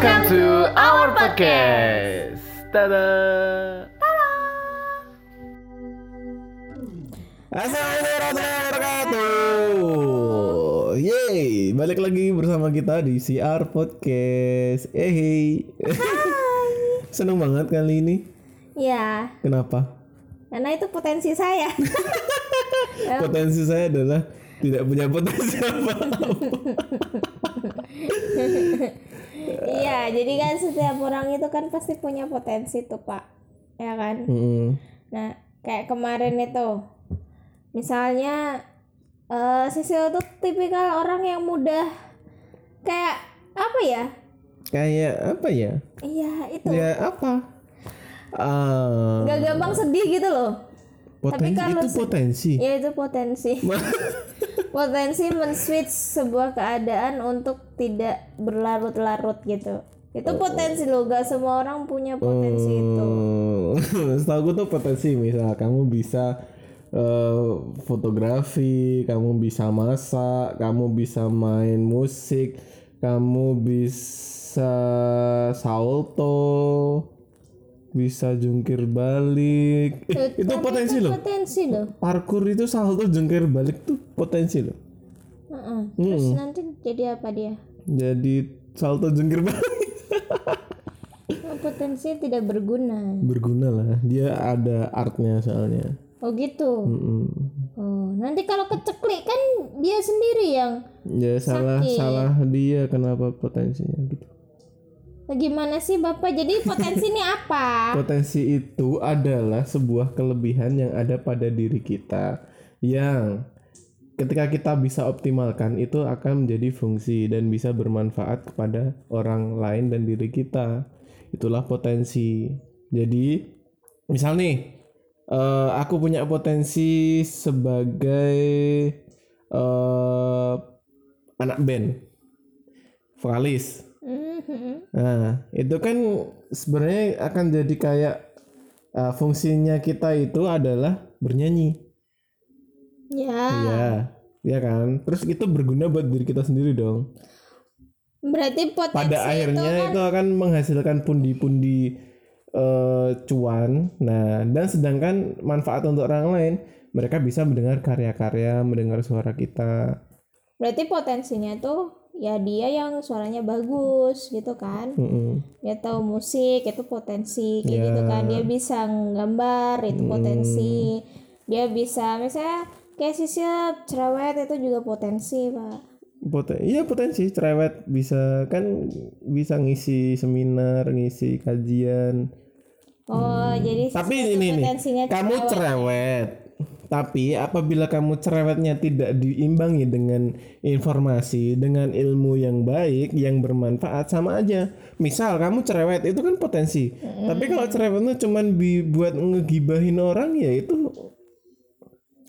Welcome to our podcast. Tada. Assalamualaikum warahmatullahi wabarakatuh. Yeay, balik lagi bersama kita di CR Podcast. Eh, hey. Seneng banget kali ini. Ya, Kenapa? karena itu potensi saya. Potensi saya adalah tidak punya potensi apa-apa. Jadi kan setiap orang itu kan pasti punya potensi tuh pak, ya kan? Mm-mm. Nah, kayak kemarin itu, misalnya eh Sisil tuh tipikal orang yang mudah kayak apa ya? Kayak apa ya? Iya itu, Ya apa? Ah, nggak gampang sedih gitu loh. potensi kalau itu potensi. Ya itu potensi. potensi men-switch sebuah keadaan untuk tidak berlarut-larut gitu. Itu potensi loh, gak semua orang punya potensi itu. Hmm, Setahu gue tuh potensi misal kamu bisa eh, fotografi, kamu bisa masak, kamu bisa main musik, kamu bisa salto, bisa jungkir balik. Eh, itu potensi itu loh. Potensi loh. Parkour itu salto jungkir balik tuh potensi loh. Heeh. Terus nanti jadi apa dia? Jadi salto jungkir balik Oh, potensi tidak berguna. berguna lah. Dia ada artnya soalnya. Oh gitu. Mm-mm. Oh, nanti kalau keceklik kan dia sendiri yang Ya salah salah dia kenapa potensinya gitu. Gimana sih Bapak? Jadi potensi ini apa? Potensi itu adalah sebuah kelebihan yang ada pada diri kita yang ketika kita bisa optimalkan itu akan menjadi fungsi dan bisa bermanfaat kepada orang lain dan diri kita. Itulah potensi. Jadi, misal nih eh, aku punya potensi sebagai eh, anak band vokalis. Mhm. Nah, itu kan sebenarnya akan jadi kayak uh, fungsinya kita itu adalah bernyanyi. Ya, Iya. Iya kan? Terus itu berguna buat diri kita sendiri dong. berarti potensi Pada akhirnya itu akan menghasilkan pundi-pundi eh, cuan. Nah, dan sedangkan manfaat untuk orang lain, mereka bisa mendengar karya-karya, mendengar suara kita. berarti potensinya tuh ya dia yang suaranya bagus gitu kan. Mm-mm. Dia tahu musik itu potensi kayak Ya. gitu kan. Dia bisa nggambar itu potensi. Dia bisa misalnya sisip cerewet itu juga potensi, Pak. Poten iya potensi cerewet bisa kan bisa ngisi seminar, ngisi kajian. Oh, jadi Hmm. Tapi sisip itu ini nih, kamu cerewet. Tapi apabila kamu cerewetnya tidak diimbangi dengan informasi, dengan ilmu yang baik, yang bermanfaat sama aja. Misal kamu cerewet itu kan potensi. Tapi kalau cerewetnya cuman bi- buat ngegibahin orang ya itu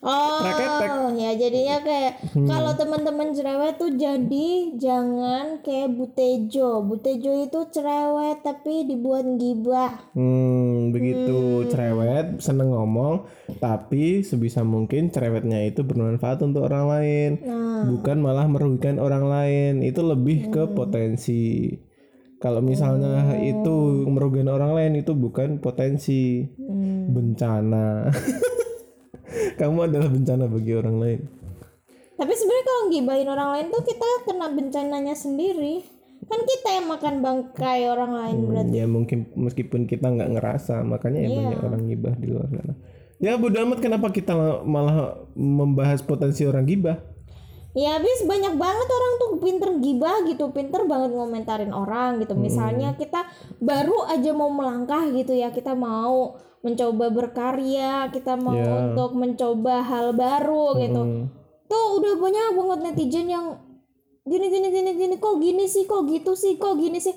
Oh, Praketek. ya jadinya kayak Hmm. kalau teman-teman cerewet tuh jadi jangan kayak Butejo. Butejo itu cerewet tapi dibuat gibah. hmm, begitu cerewet, seneng ngomong, tapi sebisa mungkin cerewetnya itu bermanfaat untuk orang lain. Nah, bukan malah merugikan orang lain itu lebih ke potensi kalau misalnya itu merugikan orang lain itu bukan potensi bencana kamu adalah bencana bagi orang lain tapi sebenarnya kalau gibahin orang lain tuh kita kena bencananya sendiri. Kan kita yang makan bangkai orang lain berarti. ya mungkin meskipun kita nggak ngerasa makanya ya banyak orang gibah di luar sana ya bodo amat kenapa kita malah membahas potensi orang gibah Ya habis banyak banget orang tuh pinter gibah gitu, pinter banget ngomentarin orang gitu. Misalnya kita baru aja mau melangkah gitu ya, kita mau mencoba berkarya, kita mau Ya. untuk mencoba hal baru gitu. Tuh udah banyak banget netizen yang gini gini gini gini kok gini sih, kok gitu sih, kok gini sih.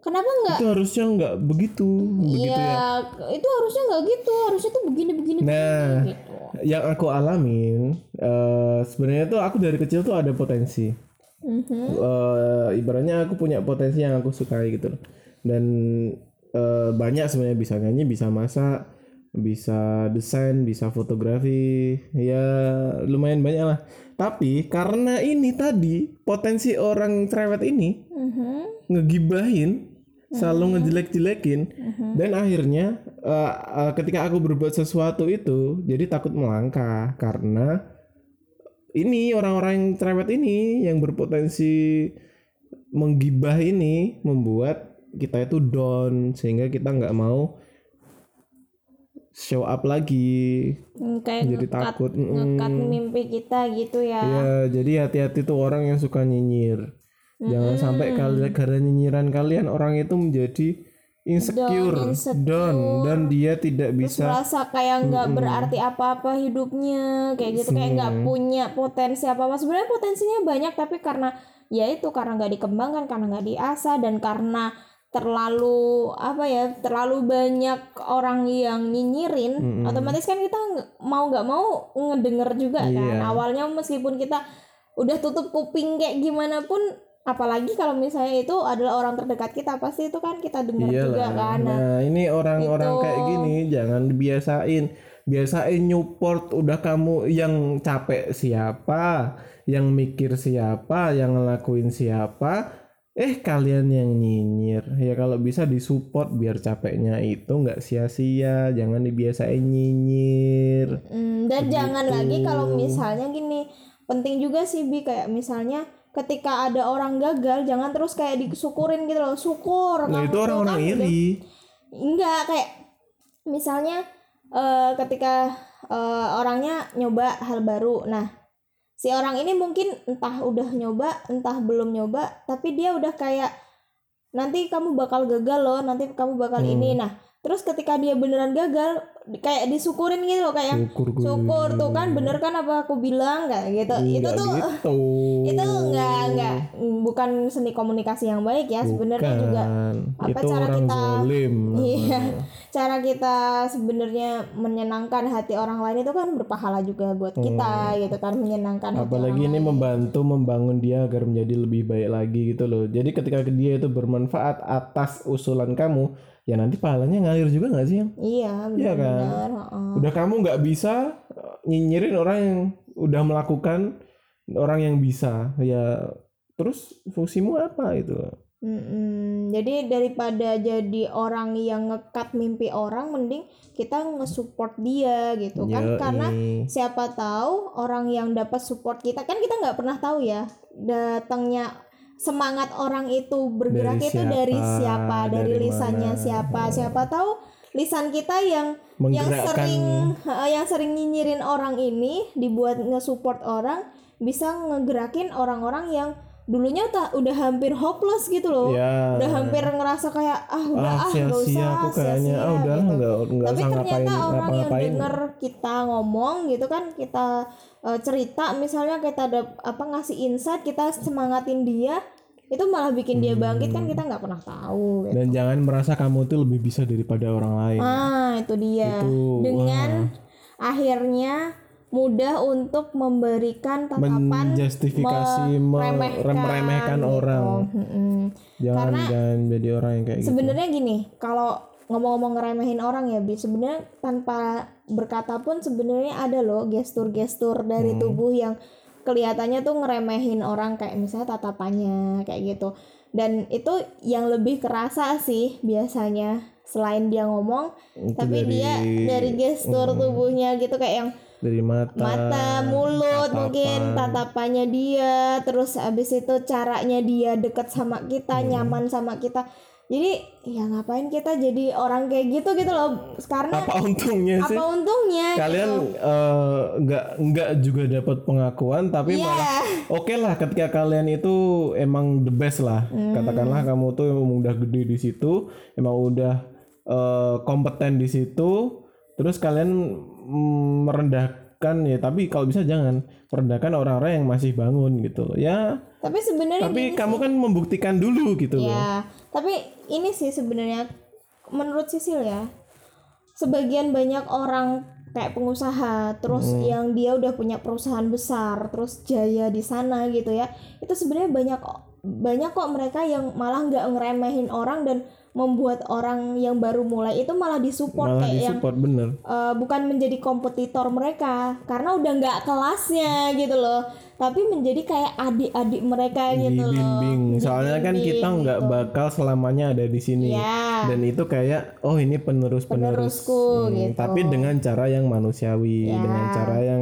Kenapa nggak? itu harusnya nggak begitu begitu ya Ya, itu harusnya nggak gitu, harusnya tuh begini begini nah gitu. yang aku alamin eh, sebenarnya tuh aku dari kecil tuh ada potensi Mhm. Eh, ibaratnya aku punya potensi yang aku sukai gitu dan eh, banyak sebenarnya bisa nyanyi bisa masak bisa desain bisa fotografi. Ya lumayan banyak lah. Tapi karena ini tadi potensi orang cerewet ini Mhm. ngegibahin selalu ngejelek-jelekin dan akhirnya eh, eh, ketika aku berbuat sesuatu itu jadi takut melangkah. Karena ini orang-orang yang cerewet ini yang berpotensi menggibah ini membuat kita itu down sehingga kita nggak mau show up lagi Hmm, kayak jadi ngekat, takut mm. ngekat mimpi kita gitu ya. ya jadi hati-hati tuh orang yang suka nyinyir jangan sampai kalian karena nyinyiran kalian orang itu menjadi insecure, Down, insecure. down dan dia tidak Terus bisa merasa kayak nggak berarti apa-apa hidupnya kayak gitu kayak nggak punya potensi apa-apa sebenarnya potensinya banyak tapi karena ya itu karena nggak dikembangkan karena nggak diasah dan karena terlalu apa ya terlalu banyak orang yang nyinyirin otomatis kan kita mau nggak mau ngedenger juga kan Iya. awalnya meskipun kita udah tutup kuping kayak gimana pun apalagi kalau misalnya itu adalah orang terdekat kita pasti itu kan kita dengar juga Iyalah. kan Nah, Nah, ini orang-orang Itu. kayak gini jangan dibiasain. Biasain nyupport udah kamu yang capek siapa, yang mikir siapa, yang ngelakuin siapa. Eh kalian yang nyinyir. Ya kalau bisa disupport biar capeknya itu nggak sia-sia. Jangan dibiasain nyinyir. Hmm, dan jangan lagi kalau misalnya gini, penting juga sih Bi kayak misalnya ketika ada orang gagal jangan terus kayak disyukurin gitu loh. Syukur Nah itu orang-orang kan iri. Enggak kayak misalnya eh, ketika eh, orangnya nyoba hal baru. Nah, si orang ini mungkin entah udah nyoba, entah belum nyoba, tapi dia udah kayak nanti kamu bakal gagal loh, nanti kamu bakal Hmm. ini. Nah, terus ketika dia beneran gagal, kayak disyukurin gitu loh kayak Syukur gue. syukur tuh kan bener kan apa aku bilang kayak gitu. itu Nggak tuh gitu. itu nggak nggak bukan seni komunikasi yang baik ya sebenarnya juga apa itu cara kita- zolim. Iya, cara kita sebenarnya menyenangkan hati orang lain itu kan berpahala juga buat kita gitu kan menyenangkan hati Hmm. Apalagi orang ini lain. membantu membangun dia agar menjadi lebih baik lagi gitu loh. Jadi ketika dia itu bermanfaat atas usulan kamu, ya nanti pahalanya ngalir juga nggak sih? Yang? Iya, Iya kan? Udah kamu nggak bisa eh, nyinyirin orang yang udah melakukan orang yang bisa, ya terus fungsimu apa itu? Mm-mm. Jadi daripada jadi orang yang ngekat mimpi orang, mending kita nge-support dia gitu kan? Yoi. Karena siapa tahu orang yang dapat support kita kan kita nggak pernah tahu ya datangnya semangat orang itu bergerak Dari itu dari siapa, siapa? Dari, dari lisannya mana. siapa? Siapa tahu lisan kita yang yang sering eh, yang sering nyinyirin orang ini dibuat nge-support orang bisa ngegerakin orang-orang yang dulunya tak udah hampir hopeless gitu loh Ya. udah hampir ngerasa kayak ah udah Ah, ah nggak usah aku kayaknya. sia-sia Ah, udah gitu. nggak nggak tapi usah ngapain ternyata orang yang ngapa-ngapain. denger kita ngomong gitu kan kita eh, cerita misalnya kita ada apa ngasih insight kita semangatin dia itu malah bikin dia bangkit kan kita nggak pernah tahu gitu. Dan jangan merasa kamu tuh lebih bisa daripada orang lain. ah itu dia Itu, dengan akhirnya mudah untuk memberikan tatapan menjustifikasi me- meremehkan gitu. orang. Mm-mm. Jangan jangan jadi orang yang kayak gitu. sebenarnya gini kalau ngomong-ngomong ngeremehin orang ya bi sebenarnya tanpa berkata pun sebenarnya ada loh gestur-gestur dari Hmm. tubuh yang kelihatannya tuh ngeremehin orang kayak misalnya tatapannya kayak gitu dan itu yang lebih kerasa sih biasanya selain dia ngomong Itu tapi dari- dia dari gestur tubuhnya gitu kayak yang dari mata, mata, mulut, tatapan. mungkin tatapannya dia, terus abis itu caranya dia deket sama kita, Hmm. nyaman sama kita. Jadi ya ngapain kita jadi orang kayak gitu gitu loh? Karena Apa untungnya sih? apa untungnya? Kalian eh, nggak nggak juga dapat pengakuan tapi Iya. malah oke lah ketika kalian itu emang the best lah. Hmm. Katakanlah kamu tuh emang udah gede di situ, emang udah eh, kompeten di situ, terus kalian mm, merendahkan ya tapi kalau bisa jangan merendahkan orang-orang yang masih bangun gitu loh. Ya, Tapi sebenarnya tapi kamu kan membuktikan dulu gitu loh. ya, tapi ini sih sebenarnya menurut Sisil ya, sebagian banyak orang kayak pengusaha, terus Hmm. yang dia udah punya perusahaan besar, terus jaya di sana gitu ya, itu sebenarnya banyak banyak kok mereka yang malah nggak ngeremehin orang dan membuat orang yang baru mulai itu malah disupport malah kayak yang disupport bener. eh, bukan menjadi kompetitor mereka karena udah nggak kelasnya gitu loh. Tapi menjadi kayak adik-adik mereka gitu loh. Dibimbing. Soalnya kan kita Dibimbing nggak gitu. bakal selamanya ada di sini. Ya dan itu kayak oh ini penerus penerus Penerusku, gitu. tapi dengan cara yang manusiawi Ya. dengan cara yang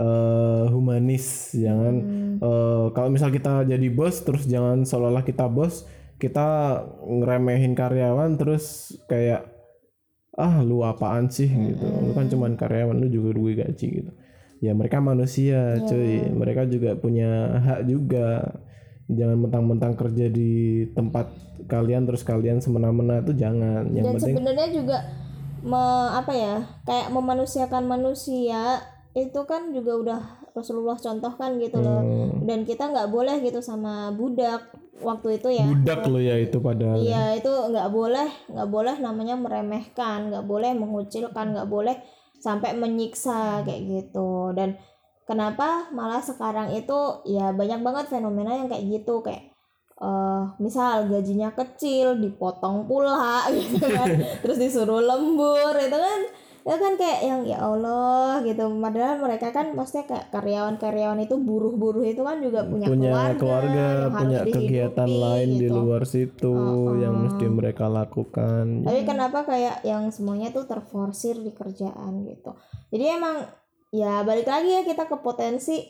eh, humanis jangan Hmm. eh, kalau misal kita jadi bos terus jangan seolah-olah kita bos kita ngeremehin karyawan terus kayak ah lu apaan sih? gitu. Lu kan cuman karyawan lu juga duit gaji gitu. Ya mereka manusia Iya. cuy. Mereka juga punya hak juga. Jangan mentang-mentang kerja di tempat kalian terus kalian semena-mena itu jangan. Yang dan penting sebenarnya juga me- apa ya kayak memanusiakan manusia itu kan juga udah Rasulullah contohkan gitu loh. Hmm. dan kita nggak boleh gitu sama budak waktu itu ya. Budak lo ya itu padahal Iya itu nggak boleh nggak boleh namanya meremehkan nggak boleh mengucilkan nggak boleh sampai menyiksa kayak gitu. Dan kenapa malah sekarang itu ya banyak banget fenomena yang kayak gitu kayak eh misal gajinya kecil dipotong pula gitu kan. Terus disuruh lembur itu kan itu kan kayak yang ya Allah gitu padahal mereka kan maksudnya kayak karyawan-karyawan itu buruh-buruh itu kan juga punya, punya keluarga, keluarga yang harus punya kegiatan dihidupi, lain di gitu. luar situ yang mesti mereka lakukan Tapi kenapa kayak yang semuanya tuh terforsir di kerjaan gitu. Jadi emang ya balik lagi ya kita ke potensi.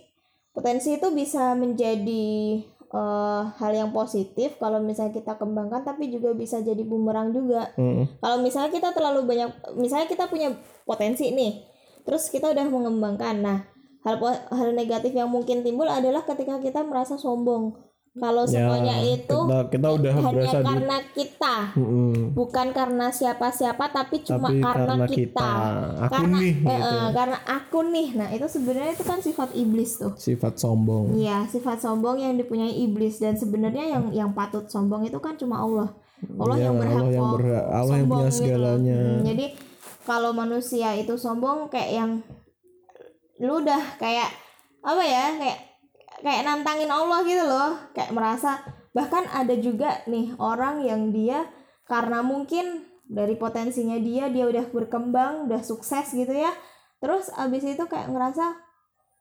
Potensi itu bisa menjadi eh, hal yang positif kalau misalnya kita kembangkan tapi juga bisa jadi bumerang juga. Mm. Kalau misalnya kita terlalu banyak misalnya kita punya potensi nih. Terus kita udah mengembangkan. Nah, hal hal negatif yang mungkin timbul adalah ketika kita merasa sombong. Kalau semuanya itu kita, kita udah hanya berasa di karena kita. Mm-mm. bukan karena siapa-siapa tapi cuma tapi karena, karena kita, kita. Aku karena nih eh, gitu. eh, karena aku nih. Nah itu sebenarnya itu kan sifat iblis tuh. Sifat sombong. Iya sifat sombong yang dipunyai iblis. Dan sebenarnya yang yang patut sombong itu kan cuma Allah. Allah Ya, yang berhak Allah yang berhak Allah yang punya gitu. segalanya. Hmm, jadi kalau manusia itu sombong kayak yang lu udah kayak apa ya? Kayak kayak nantangin Allah gitu loh kayak merasa bahkan ada juga nih orang yang dia karena mungkin dari potensinya dia dia udah berkembang udah sukses gitu ya terus abis itu kayak ngerasa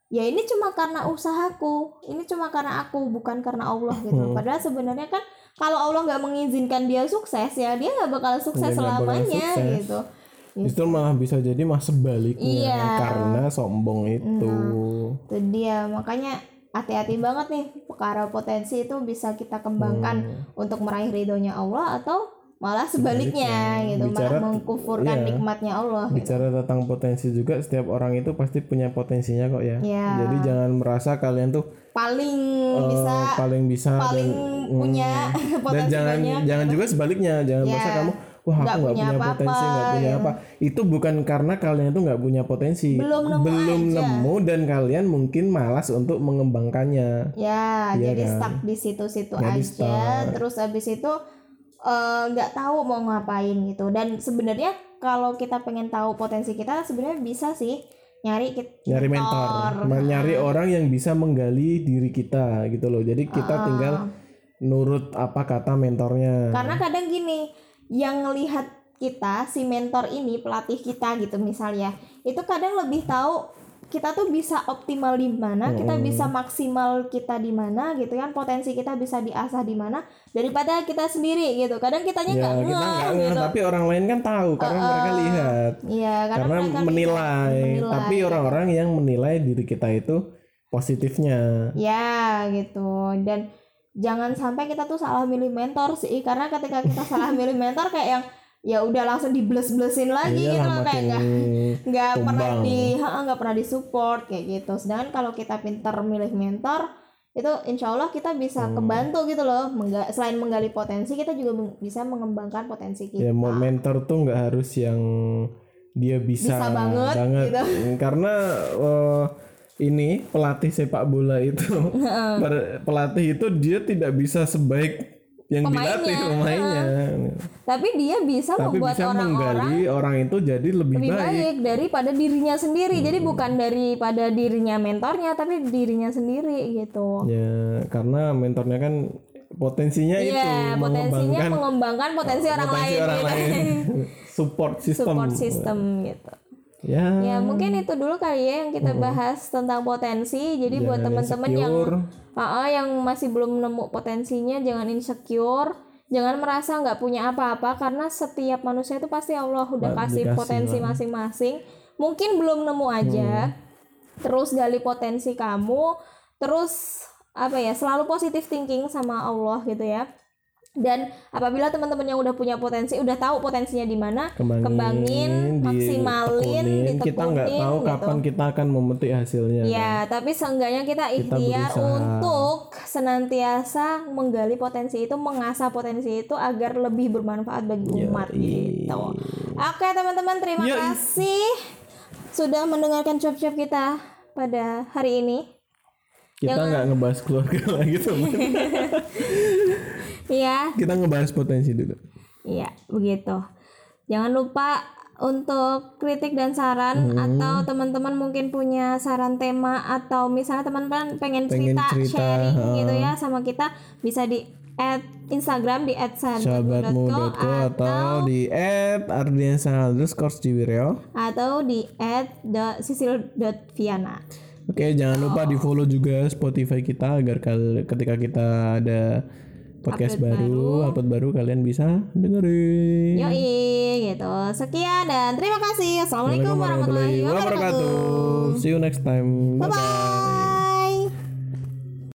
ya ini cuma karena usahaku ini cuma karena aku bukan karena Allah gitu loh. padahal sebenarnya kan kalau Allah nggak mengizinkan dia sukses ya dia nggak bakal sukses Dia nggak bakal selamanya sukses. gitu Justru malah bisa jadi mas sebaliknya Iya. karena sombong itu. itu dia makanya hati-hati banget nih perkara potensi itu bisa kita kembangkan Hmm. untuk meraih ridhonya Allah atau malah sebaliknya, Sebaliknya. gitu Bicara- malah mengkufurkan iya. nikmatnya Allah gitu. Bicara tentang potensi juga setiap orang itu pasti punya potensinya kok ya. Iya. Jadi jangan merasa kalian tuh paling eh, bisa paling bisa paling dan punya dan potensi jangan banyak jangan juga sebaliknya jangan Iya. merasa kamu wah aku Nggak punya punya, potensi nggak punya gitu. apa itu bukan karena kalian itu nggak punya potensi Belum nemu belum aja. nemu dan kalian mungkin malas untuk mengembangkannya ya Iya jadi kan? stuck di situ-situ aja stuck. terus habis itu eh, nggak tahu mau ngapain gitu dan sebenarnya kalau kita pengen tahu potensi kita sebenarnya bisa sih nyari kit- nyari mentor, Ma- nyari orang yang bisa menggali diri kita gitu loh jadi kita Ah. tinggal nurut apa kata mentornya Karena kadang gini, yang ngelihat kita si mentor ini pelatih kita gitu misalnya, itu kadang lebih tahu kita tuh bisa optimal di mana, kita bisa maksimal kita di mana gitu kan, potensi kita bisa diasah di mana daripada kita sendiri gitu. Kadang kitanya ya kita ngeh, gitu. tapi orang lain kan tahu karena mereka lihat Iya, karena, karena mereka menilai. menilai. tapi orang-orang yang menilai diri kita itu positifnya Ya gitu dan jangan sampai kita tuh salah milih mentor sih karena ketika kita salah milih mentor kayak yang ya udah langsung dibles-blesin lagi Iyalah, gitu loh kayak nggak nggak pernah di nggak pernah disupport kayak gitu. Sedangkan kalau kita pinter milih mentor itu insya Allah kita bisa Hmm. kebantu gitu loh. Mengga- selain menggali potensi kita juga bisa mengembangkan potensi kita. Ya mau mentor tuh nggak harus yang dia bisa, Bisa banget, gitu. karena eh, ini pelatih sepak bola itu pelatih itu dia tidak bisa sebaik yang dilatih Pemainnya, pemainnya tapi dia bisa tapi membuat bisa orang-orang menggali orang itu jadi lebih, lebih baik, Hmm. baik daripada dirinya sendiri jadi bukan daripada dirinya mentornya tapi dirinya sendiri gitu ya karena mentornya kan potensinya itu Iya, potensinya mengembangkan mengembangkan potensi orang potensi lain orang gitu. lain. support system Support system gitu. Ya Ya mungkin itu dulu kali ya yang kita bahas tentang potensi. Jadi buat teman-teman yang ah, yang masih belum nemu potensinya jangan insecure. Jangan merasa nggak punya apa-apa karena setiap manusia itu pasti Allah udah kasih potensi masing-masing. Mungkin belum nemu aja. Terus gali potensi kamu, terus apa ya? Selalu positive thinking sama Allah gitu ya. Dan apabila teman-teman yang udah punya potensi, udah tahu potensinya di mana, kembangin, kembangin, maksimalin, ditekunin. kita nggak ditekunin, tahu gitu. kapan kita akan memetik hasilnya Ya, tapi seenggaknya kita ikhtiar untuk senantiasa menggali potensi itu, mengasah potensi itu agar lebih bermanfaat bagi umat gitu. Oke, teman-teman, terima Yoi. kasih sudah mendengarkan cuap-cuap kita pada hari ini. kita nggak ngebahas keluarga lagi teman Iya, kita ngebahas potensi dulu iya, begitu. Jangan lupa untuk kritik dan saran Hmm. atau teman-teman mungkin punya saran tema atau misalnya teman-teman pengen Pengen cerita, cerita, sharing ha. gitu ya sama kita bisa di add Instagram di sahabatmu.co atau di at ardiansa underscore ciwireo atau di add sisil.viana. Oke, jangan lupa di follow juga Spotify kita agar ketika kita ada podcast baru, upload baru kalian bisa dengerin. Yoi gitu. Sekian dan terima kasih. Assalamualaikum warahmatullahi wabarakatuh. See you next time. Bye bye.